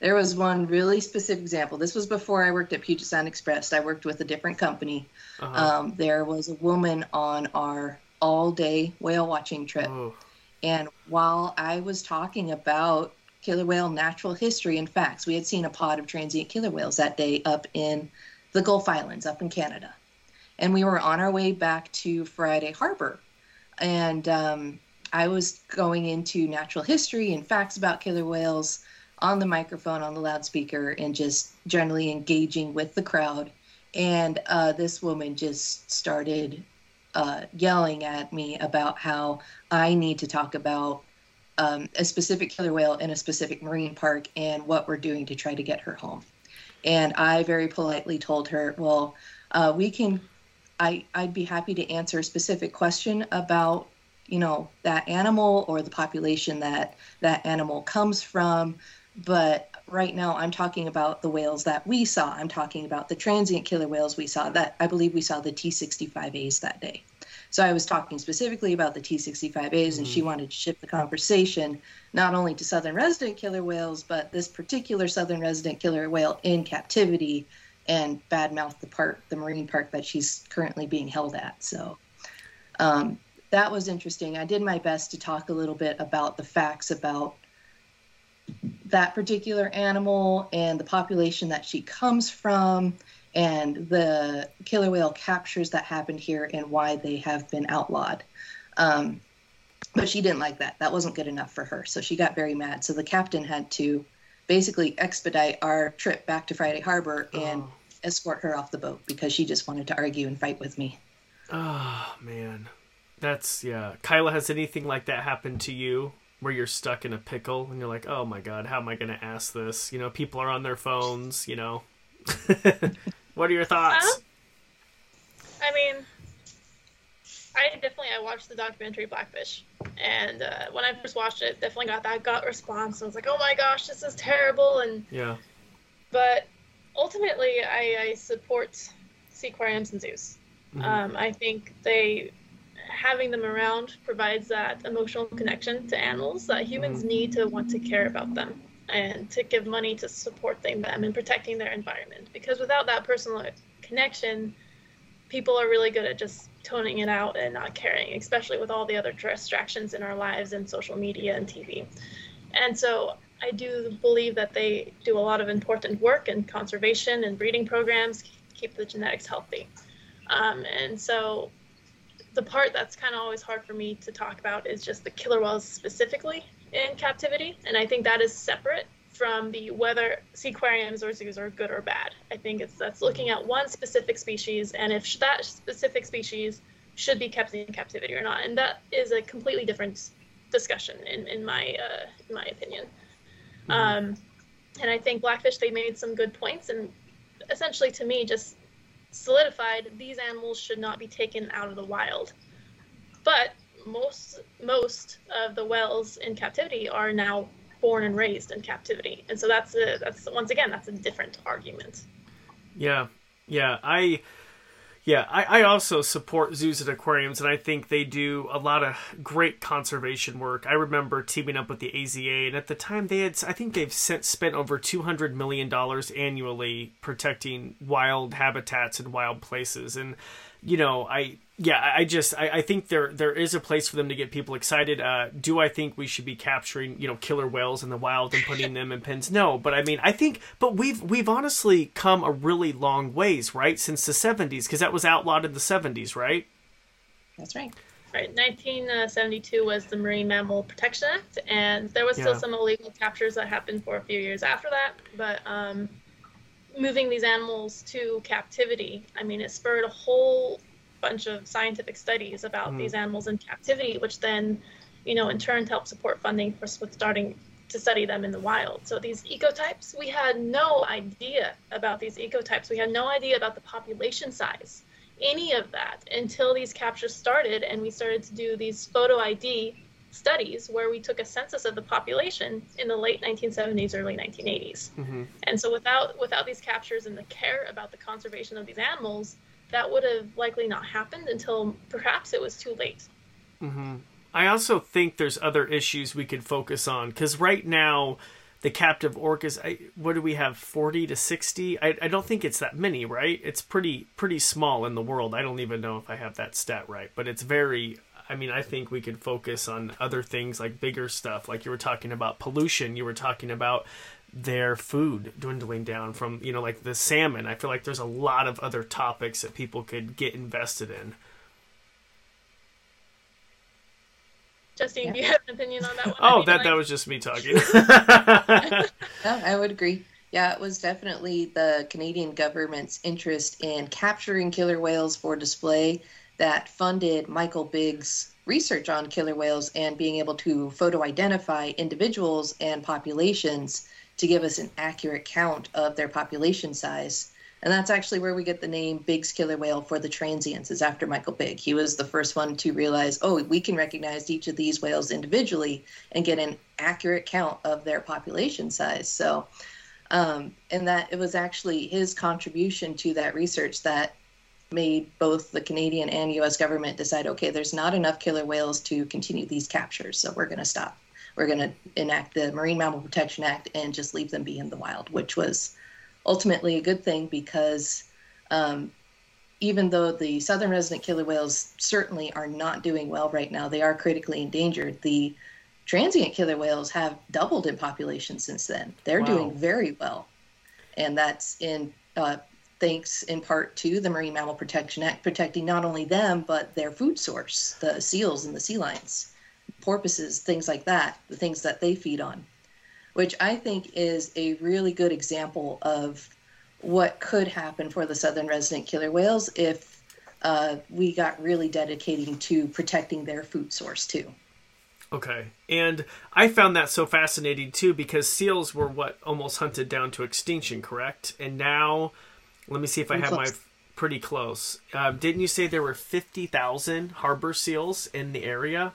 There was one really specific example. This was before I worked at Puget Sound Express. I worked with a different company. Uh-huh. Um, there was a woman on our all day whale watching trip. Oh. And while I was talking about killer whale natural history and facts, we had seen a pod of transient killer whales that day up in the Gulf Islands, up in Canada. And we were on our way back to Friday Harbor. And um, I was going into natural history and facts about killer whales on the microphone on the loudspeaker and just generally engaging with the crowd. And uh, this woman just started uh, yelling at me about how i need to talk about um, a specific killer whale in a specific marine park and what we're doing to try to get her home. And i very politely told her well uh, we can I, i'd be happy to answer a specific question about you know that animal or the population that that animal comes from but right now I'm talking about the whales that we saw. I'm talking about the transient killer whales we saw that I believe we saw the T65As that day. So I was talking specifically about the T65As, mm-hmm. and she mm. wanted to shift the conversation not only to southern resident killer whales, but this particular southern resident killer whale in captivity, and badmouth the park, the marine park that she's currently being held at. So um, that was interesting. I did my best to talk a little bit about the facts about that particular animal and the population that she comes from and the killer whale captures that happened here and why they have been outlawed. Um, but she didn't like that. That wasn't good enough for her. So she got very mad. So the captain had to basically expedite our trip back to Friday Harbor and oh. escort her off the boat because she just wanted to argue and fight with me. Oh, man. That's, yeah. Kyla, has anything like that happened to you? Where you're stuck in a pickle and you're like, oh my god, how am I going to ask this? You know, people are on their phones, you know. what are your thoughts? I mean, I definitely I watched the documentary Blackfish, and uh, when I first watched it, definitely got that gut response. I was like, oh my gosh, this is terrible, and yeah. But ultimately, I, I support seaquariums and zoos. Mm-hmm. Um, I think they having them around provides that emotional connection to animals that humans mm-hmm. need to want to care about them and to give money to supporting them and protecting their environment. Because without that personal connection, people are really good at just toning it out and not caring, especially with all the other distractions in our lives and social media and TV. And so I do believe that they do a lot of important work in conservation and breeding programs, keep the genetics healthy. Um, and so the part that's kind of always hard for me to talk about is just the killer whales specifically in captivity, and I think that is separate from the whether seaquariums or zoos are good or bad. I think it's that's looking at one specific species and if that specific species should be kept in captivity or not, and that is a completely different discussion in in my uh, in my opinion. Mm-hmm. Um, and I think Blackfish they made some good points, and essentially to me just solidified these animals should not be taken out of the wild. But most most of the whales in captivity are now born and raised in captivity, and so that's a that's once again that's a different argument. Yeah, yeah, I yeah, I, I also support zoos and aquariums, and I think they do a lot of great conservation work. I remember teaming up with the AZA, and at the time they had, I think they've sent, spent over two hundred million dollars annually protecting wild habitats and wild places, and you know, I yeah, I just I, I think there there is a place for them to get people excited. Uh, do I think we should be capturing you know killer whales in the wild and putting them in pens? No, but I mean I think but we've we've honestly come a really long ways right since the seventies because that was outlawed in the seventies, right? That's right. Right, 1972 was the Marine Mammal Protection Act, and there was still Yeah. some illegal captures that happened for a few years after that. But um, moving these animals to captivity, I mean, it spurred a whole bunch of scientific studies about Mhm. these animals in captivity, which then, you know, in turn helped support funding for starting to study them in the wild. So these ecotypes, we had no idea about these ecotypes. We had no idea about the population size, any of that, until these captures started and we started to do these photo ID studies where we took a census of the population in the late 1970s, early 1980s. Mm-hmm. And so without without these captures and the care about the conservation of these animals, that would have likely not happened until perhaps it was too late. Mm-hmm. I also think there's other issues we could focus on because right now the captive orcas I, what do we have 40 to 60 I, I don't think it's that many right it's pretty pretty small in the world i don't even know if i have that stat right but it's very i mean i think we could focus on other things like bigger stuff like you were talking about pollution you were talking about their food dwindling down from you know like the salmon i feel like there's a lot of other topics that people could get invested in Justine, Yeah. do you have an opinion on that one? oh I mean, that like- that was just me talking Yeah, I would agree. Yeah, it was definitely the Canadian government's interest in capturing killer whales for display that funded Michael Bigg's research on killer whales and being able to photo identify individuals and populations to give us an accurate count of their population size. And that's actually where we get the name Bigg's killer whale for the transients, is after Michael Bigg. He was the first one to realize, oh, we can recognize each of these whales individually and get an accurate count of their population size. So, um, and that it was actually his contribution to that research that made both the Canadian and US government decide okay, there's not enough killer whales to continue these captures, so we're going to stop. We're going to enact the Marine Mammal Protection Act and just leave them be in the wild, which was ultimately a good thing because um, even though the southern resident killer whales certainly are not doing well right now, they are critically endangered. The transient killer whales have doubled in population since then. They're Wow. doing very well, and that's in uh, thanks in part to the Marine Mammal Protection Act protecting not only them but their food source, the seals and the sea lions, porpoises, things like that, the things that they feed on, which I think is a really good example of what could happen for the southern resident killer whales if uh, we got really dedicating to protecting their food source too. Okay. And I found that so fascinating too because seals were what almost hunted down to extinction, correct? And now, let me see if I have my pretty close. Uh, didn't you say there were 50,000 harbor seals in the area?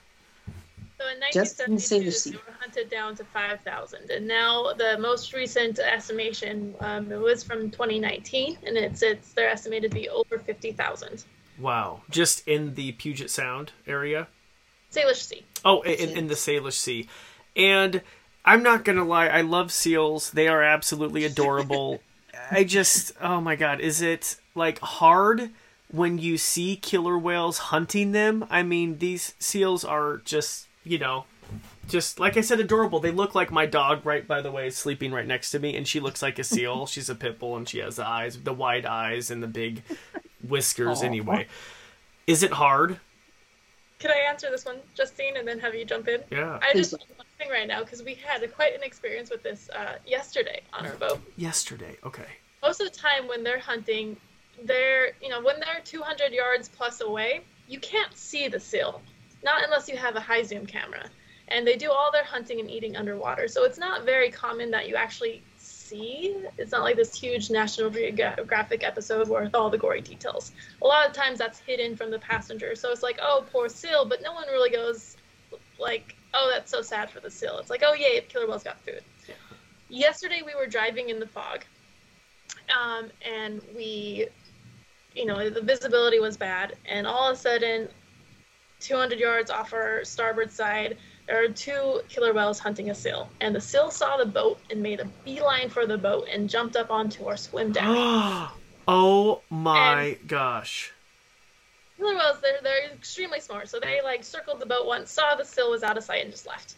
So in Just in 1972, they Sea. were hunted down to 5,000, and now the most recent estimation um, it was from 2019, and it's it's they're estimated to be over 50,000. Wow. Just in the Puget Sound area? Salish Sea. Oh, in, in the Salish Sea. And I'm not going to lie, I love seals. They are absolutely adorable. I just, oh my god, is it like hard when you see killer whales hunting them? I mean, these seals are just, you know, just like I said, adorable. They look like my dog, right by the way, is sleeping right next to me, and she looks like a seal. She's a pit bull, and she has the eyes, the wide eyes, and the big whiskers. Aw. Anyway, is it hard? Can I answer this one, Justine, and then have you jump in? Yeah. I Please just laughing right now because we had quite an experience with this uh, yesterday on our boat. Yesterday. Okay. Most of the time when they're hunting, they're you know when they're 200 yards plus away, you can't see the seal, not unless you have a high zoom camera. And they do all their hunting and eating underwater, so it's not very common that you actually see. It's not like this huge National Geographic episode with all the gory details. A lot of times that's hidden from the passenger, so it's like, oh, poor seal, but no one really goes like oh, that's so sad for the seal. It's like, oh, yay, killer whales got food. Yesterday we were driving in the fog, um, and we, you know, the visibility was bad, and all of a sudden, 200 yards off our starboard side, there are two killer whales hunting a seal, and the seal saw the boat and made a beeline for the boat and jumped up onto our swim deck. oh my gosh. Killer whales, they're they're extremely smart, so they like circled the boat once, saw the seal was out of sight, and just left.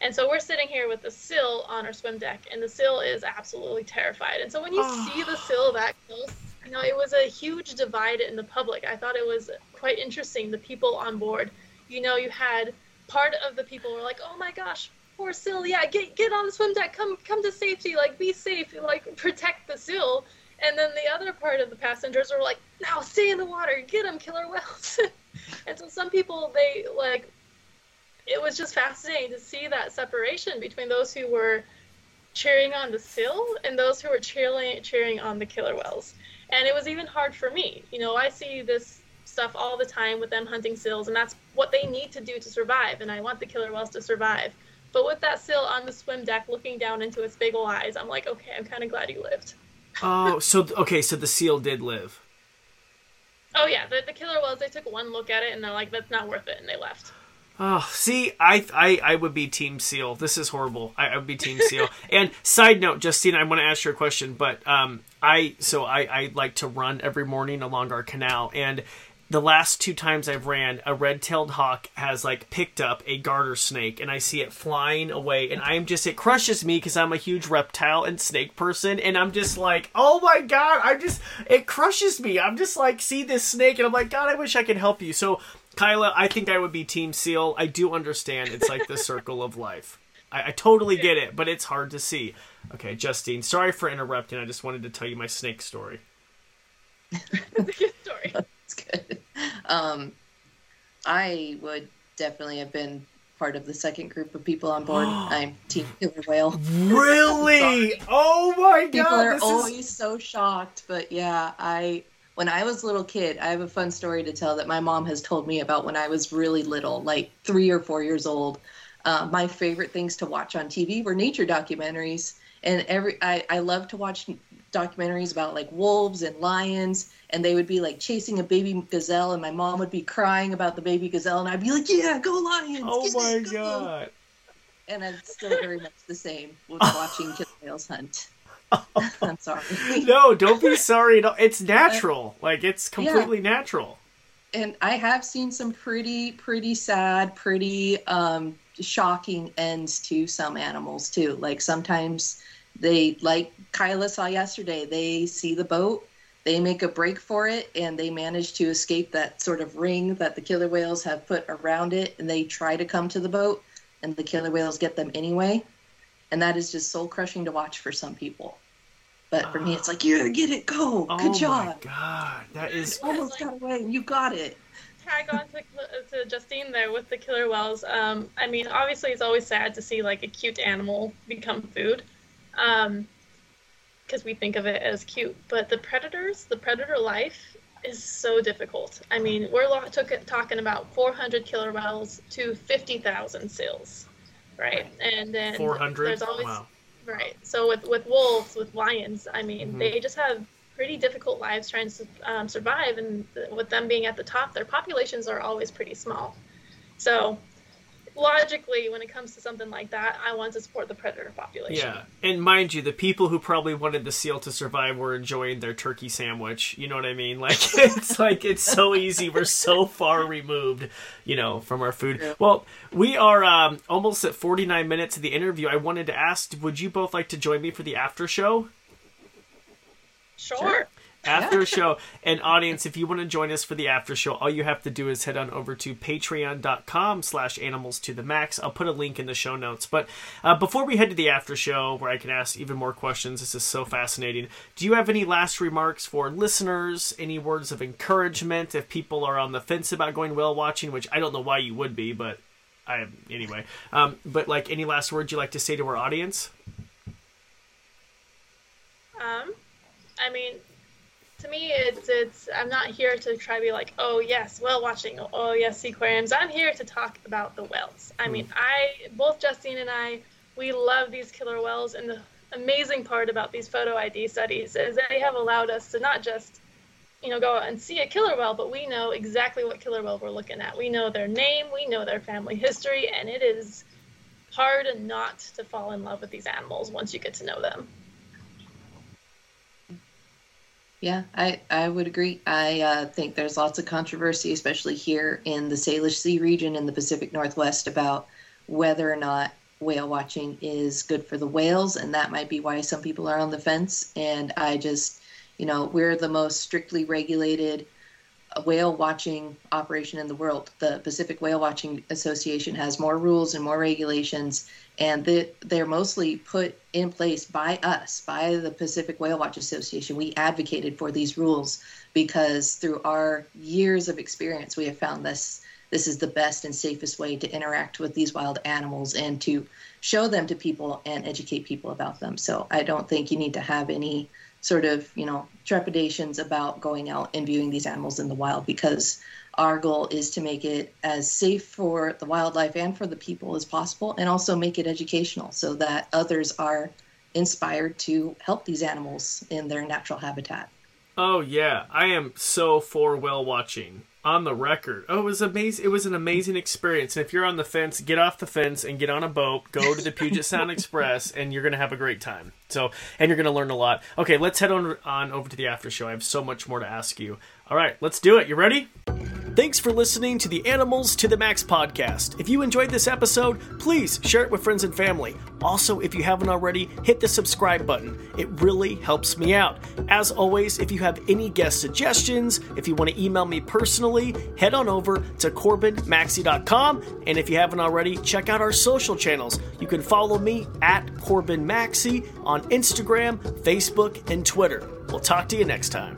And so we're sitting here with the seal on our swim deck, and the seal is absolutely terrified. And so when you see the seal that close, you know, it was a huge divide in the public. I thought it was quite interesting. The people on board, you know, you had part of the people were like, "Oh my gosh, poor seal! Yeah, get get on the swim deck. Come come to safety. Like be safe. Like protect the seal." And then the other part of the passengers were like, "Now stay in the water. Get them, killer whales." and so some people they like. It was just fascinating to see that separation between those who were cheering on the seal and those who were cheering cheering on the killer whales. And it was even hard for me. You know, I see this stuff all the time with them hunting seals, and that's what they need to do to survive. And I want the killer whales to survive. But with that seal on the swim deck looking down into its big ol' eyes, I'm like, okay, I'm kind of glad he lived. oh, so okay, so the seal did live. Oh yeah, the, the killer whales. They took one look at it and they're like, that's not worth it, and they left. Oh, see, I, I I would be Team Seal. This is horrible. I, I would be Team Seal. and side note, Justine, I want to ask you a question, but um, I so I I like to run every morning along our canal, and the last two times I've ran, a red-tailed hawk has like picked up a garter snake, and I see it flying away, and I'm just it crushes me because I'm a huge reptile and snake person, and I'm just like, oh my god, I just it crushes me. I'm just like, see this snake, and I'm like, God, I wish I could help you. So, Kyla, I think I would be Team Seal. I do understand it's like the circle of life. I, I totally get it, but it's hard to see. Okay, Justine, sorry for interrupting. I just wanted to tell you my snake story. good story. That's good. Um, I would definitely have been part of the second group of people on board. I'm Team Killer Whale. Really? oh my god! People are this is- always so shocked, but yeah, I when I was a little kid, I have a fun story to tell that my mom has told me about when I was really little, like three or four years old. Uh, my favorite things to watch on TV were nature documentaries, and every I, I love to watch documentaries about like wolves and lions, and they would be like chasing a baby gazelle, and my mom would be crying about the baby gazelle, and I'd be like, "Yeah, go lions!" Oh my go." god! And it's still very much the same with watching killer whales hunt. I'm sorry. No, don't be sorry. No, it's natural. Like it's completely natural. and I have seen some pretty, pretty sad, pretty um, shocking ends to some animals too. Like sometimes they, like Kyla saw yesterday, they see the boat, they make a break for it, and they manage to escape that sort of ring that the killer whales have put around it, and they try to come to the boat, and the killer whales get them anyway. And that is just soul crushing to watch for some people. But for me, it's like, yeah, get it, go, Oh good my job. god, that is Almost got away, and you got it. tag on to, to Justine there with the killer whales. Um, I mean, obviously, it's always sad to see like a cute animal become food, because we think of it as cute. But the predators, the predator life, is so difficult. I mean, we're talking about 400 killer whales to 50,000 seals, right? And then four hundred. There's always Wow. Right. So with with wolves, with lions, I mean, Mhm. they just have pretty difficult lives trying to um, survive, and th- with them being at the top, their populations are always pretty small. So logically, when it comes to something like that, I want to support the predator population. Yeah, and mind you, the people who probably wanted the seal to survive were enjoying their turkey sandwich. You know what I mean? Like it's like it's so easy. We're so far removed, you know, from our food. Yeah. Well, we are um, almost at forty nine minutes of the interview. I wanted to ask, would you both like to join me for the after show? Sure. Sure. After show. And audience if you want to join us for the after show all you have to do is head on over to patreon.com slash animals to the max. I'll put a link in the show notes. But uh, before we head to the after show where i can ask even more questions this is so fascinating. Do you have any last remarks for listeners? Any words of encouragement if people are on the fence about going whale watching which i don't know why you would be but i anyway. Um, but like any last words you'd like to say to our audience? Um, I mean, to me, it's it's. I'm not here to try to be like, oh yes, whale watching, oh yes, aquariums. I'm here to talk about the whales. I hmm. mean, I both Justine and I, we love these killer whales, and the amazing part about these photo ID studies is they have allowed us to not just you know, go out and see a killer whale, but we know exactly what killer whale we're looking at. We know their name, we know their family history, and it is hard not to fall in love with these animals once you get to know them. Yeah, I, I would agree. I uh, think there's lots of controversy, especially here in the Salish Sea region in the Pacific Northwest, about whether or not whale watching is good for the whales, and that might be why some people are on the fence. And I just, you know, we're the most strictly regulated whale watching operation in the world. The Pacific Whale Watching Association has more rules and more regulations, and the, they're mostly put in place by us, by the Pacific Whale Watch Association. We advocated for these rules because through our years of experience, we have found this this is the best and safest way to interact with these wild animals and to show them to people and educate people about them. So I don't think you need to have any sort of you know trepidations about going out and viewing these animals in the wild because our goal is to make it as safe for the wildlife and for the people as possible and also make it educational so that others are inspired to help these animals in their natural habitat oh yeah i am so for whale watching on the record. Oh, it was amazing. It was an amazing experience. And if you're on the fence, get off the fence and get on a boat. Go to the Puget Sound Express, and you're gonna have a great time. So, and you're gonna learn a lot. Okay, let's head on on over to the after show. I have so much more to ask you. All right, let's do it. You ready? Thanks for listening to the Animals to the Max podcast. If you enjoyed this episode, please share it with friends and family. Also, if you haven't already, hit the subscribe button. It really helps me out. As always, if you have any guest suggestions, if you want to email me personally, head on over to CorbinMaxey.com. And if you haven't already, check out our social channels. You can follow me at Corbin Maxey on Instagram, Facebook, and Twitter. We'll talk to you next time.